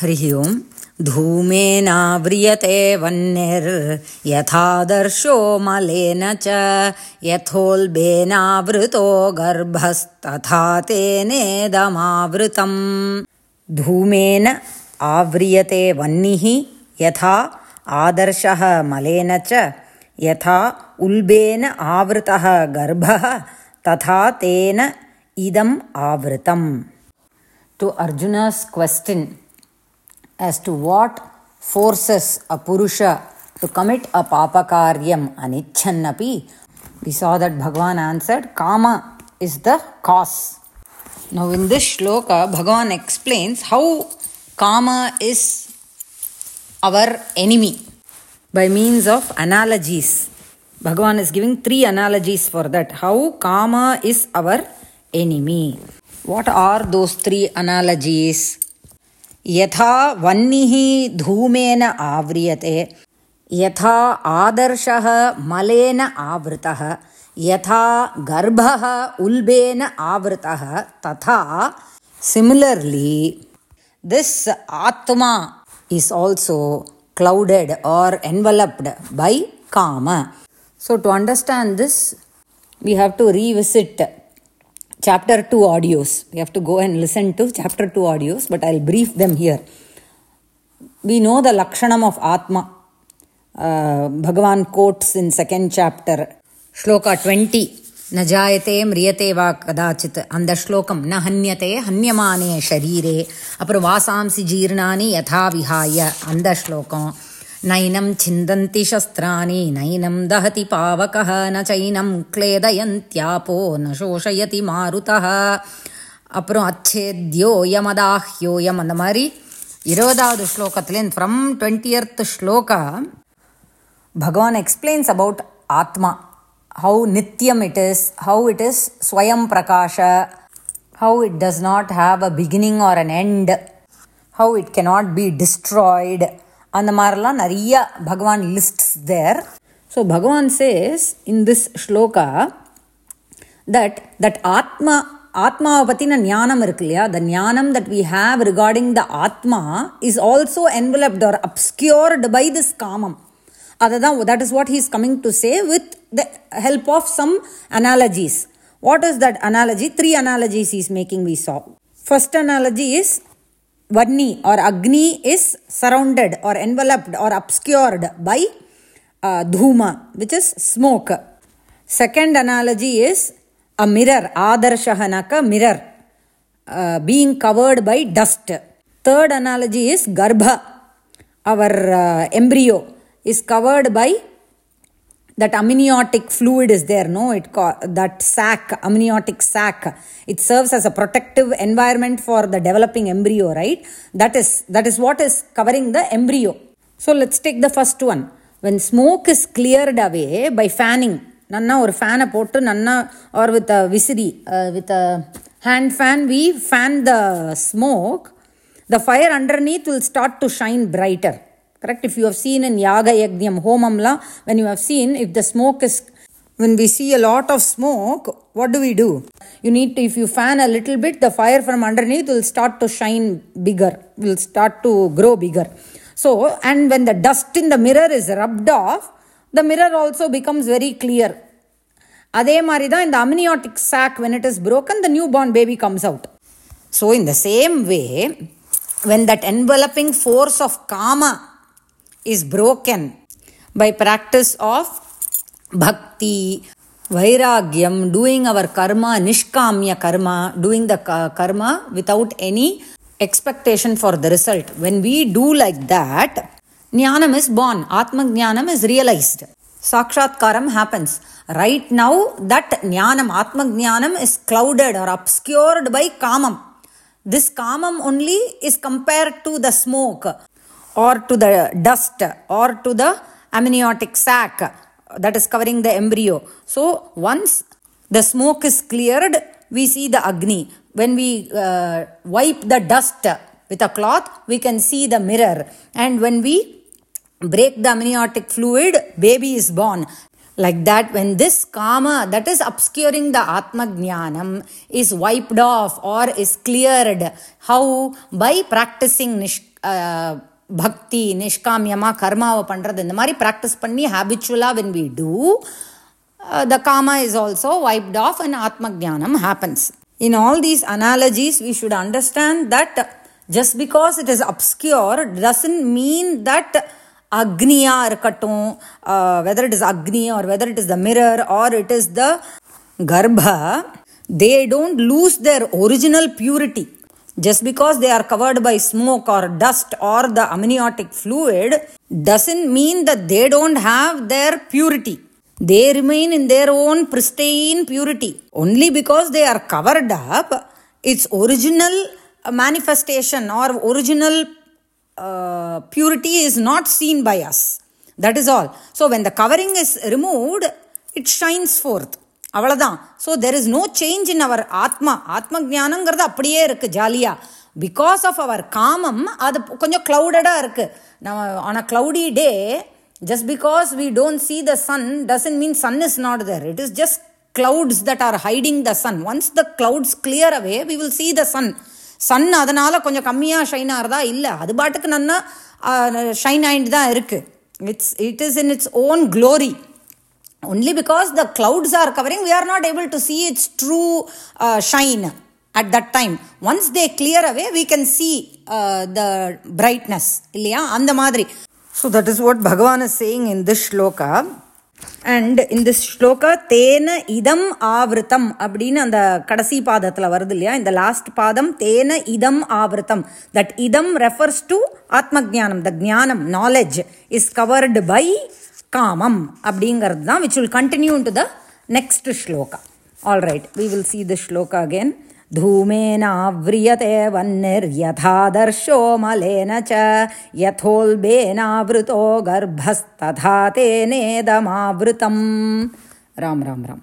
हरिः ओम्। धूमेनाव्रियते वह्निर्यथादर्शो मलेन च यथोल्बेनावृतो गर्भस्तथा तेनेदमावृतम्। धूमेन आव्रियते वह्निः यथा आदर्शः मलेन च यथा उल्बेन आवृतः गर्भः तथा तेन इदम् आवृतम्। To Arjuna's question as to what forces a Purusha to commit a papakaryam anichannapi, we saw that Bhagavan answered, Kama is the cause. Now, in this shloka, Bhagavan explains how Kama is our enemy by means of analogies. Bhagavan is giving three analogies for that. How Kama is our enemy. What are those three analogies? யதா வன்னிஹி தூமேன ஆவிரியதே யதா ஆதர்ஷக மலேன ஆவருத்தக யதா கர்ப்பக உல்பேன ஆவருத்தக ததா similarly this atma is also clouded or enveloped by karma. So, to understand this, we have to revisit chapter 2 audios. You have to go and listen to chapter 2 audios, but I'll brief them here. We know the Lakshanam of Atma. Uh, Bhagavan quotes in second chapter, Shloka 20. न जायते म्रियते वा कदाचित् அந்த ஸ்லோகம் ந ஹன்யதே ஹன்யமானே ஷரீரே அப்புறம் வாசாம்சி ஜீர்ணானி யதா விஹாய அந்த ஸ்லோகம் नैनं छिन्दन्ति शस्त्राणि नैनं दहति पावकः न चैनं क्लेदयन्त्यापो न शोषयति मारुतः அப்புறம் அச்சேத்யோயமதாஹ்யோயம் அந்த மாதிரி இருபதாவது ஸ்லோகத்துலேருந்து from twentieth shloka Bhagavan explains about atma how nityam it is how it is svayam prakasha how it does not have a beginning or an end how it cannot be destroyed அந்த மாதிரிலாம் நிறைய பகவான் lists there so Bhagavan says in this shloka that that ஆத்மா ஆத்மாவை பற்றின ஞானம் இருக்கு இல்லையா த ஞானம் that we have regarding the atma is also enveloped or obscured by this காமம் அதை தான் that is what he's coming to say with the help of some analogies what is that analogy three analogies is making we saw first analogy is Varni or Agni is surrounded or enveloped or obscured by uh, dhuma, which is smoke. Second analogy is a mirror, Adarshahanaka mirror, uh, being covered by dust. Third analogy is Garbha, our uh, embryo, is covered by that amniotic fluid is there no it that sac amniotic sac it serves as a protective environment for the developing embryo right that is that is what is covering the embryo so let's take the first one when smoke is cleared away by fanning நன்னா ஒரு ஃபேனை போட்டு நன்னா R with a விசிறி with a hand fan we fan the smoke the fire underneath will start to shine brighter Correct? If you have seen in Yaga Yajnam, Homamla, when you have seen, if the smoke is when we see a lot of smoke what do we do? You need to if you fan a little bit the fire from underneath will start to shine bigger will start to grow bigger. So and when the dust in the mirror is rubbed off the mirror also becomes very clear. அதே மாதிரி தான் இந்த sac when it is broken the newborn baby comes out. So in the same way when that enveloping force of kama is broken by practice of bhakti, vairagyam, doing our karma, nishkamya karma, doing the karma without any expectation for the result. When we do like that, jnanam is born, atma jnanam is realized. Sakshatkaram happens. Right now, that jnanam, atma jnanam is clouded or obscured by kamam. This kamam only is compared to the smoke or to the dust or to the amniotic sac that is covering the embryo. So, once the smoke is cleared, we see the Agni. When we uh, wipe the dust with a cloth, we can see the mirror. And when we break the amniotic fluid, baby is born. like that when this kama that is obscuring the atma jnanam is wiped off or is cleared how by practicing nish, uh, பக்தி நிஷ்காமியமாக கர்மாவை பண்ணுறது இந்த மாதிரி practice பண்ணி ஹேபிச்சுவலாக when we do the kama is also wiped off and atma jnanam happens in all these analogies we should understand that just because it is obscure doesn't mean that அக்னியாக இருக்கட்டும் whether it is agni or whether it is the mirror or it is the garbha they don't lose their original purity Just because they are covered by smoke or dust or the amniotic fluid doesn't mean that they don't have their purity. They remain in their own pristine purity. Only because they are covered up its original manifestation or original uh, purity is not seen by us. That is all. So when the covering is removed it shines forth அவ்வளோதான் so there is no change in our atma. Atma ஜானங்கிறது அப்படியே இருக்குது ஜாலியாக because of our காமம் அது கொஞ்சம் க்ளவுடடாக இருக்குது நம்ம on a cloudy day just because we don't see the sun doesn't mean sun is not there it is just clouds that are hiding the sun once the clouds clear away we will see the sun sun அதனால் கொஞ்சம் கம்மியாக shine ஆகிறதா இல்லை. அது பாட்டுக்கு நன்னா shine ஆகிட்டு தான் இருக்குது it's it is in its own glory only because the clouds are covering we are not able to see its true uh, shine at that time once they clear away we can see uh, the brightness இல்லையா அந்த மாதிரி so that is what bhagavan is saying in this shloka and in this shloka தேன இதம் ஆவிருத்தம் அப்படின்னு அந்த கடைசி பாதத்தில் வருது இல்லையா இந்த லாஸ்ட் பாதம் தேன இதம் ஆவிருத்தம் that idam refers to atma jnanam the Janam knowledge is covered by kamam அப்படிங்கிறது தான் which will continue to the next shloka all right we will see the shloka again धूमेनाव्रियते वह्निर्यथादर्शो मलेन च यथोल्बेनावृतो गर्भस्तथा तेनेदमावृतम् राम राम राम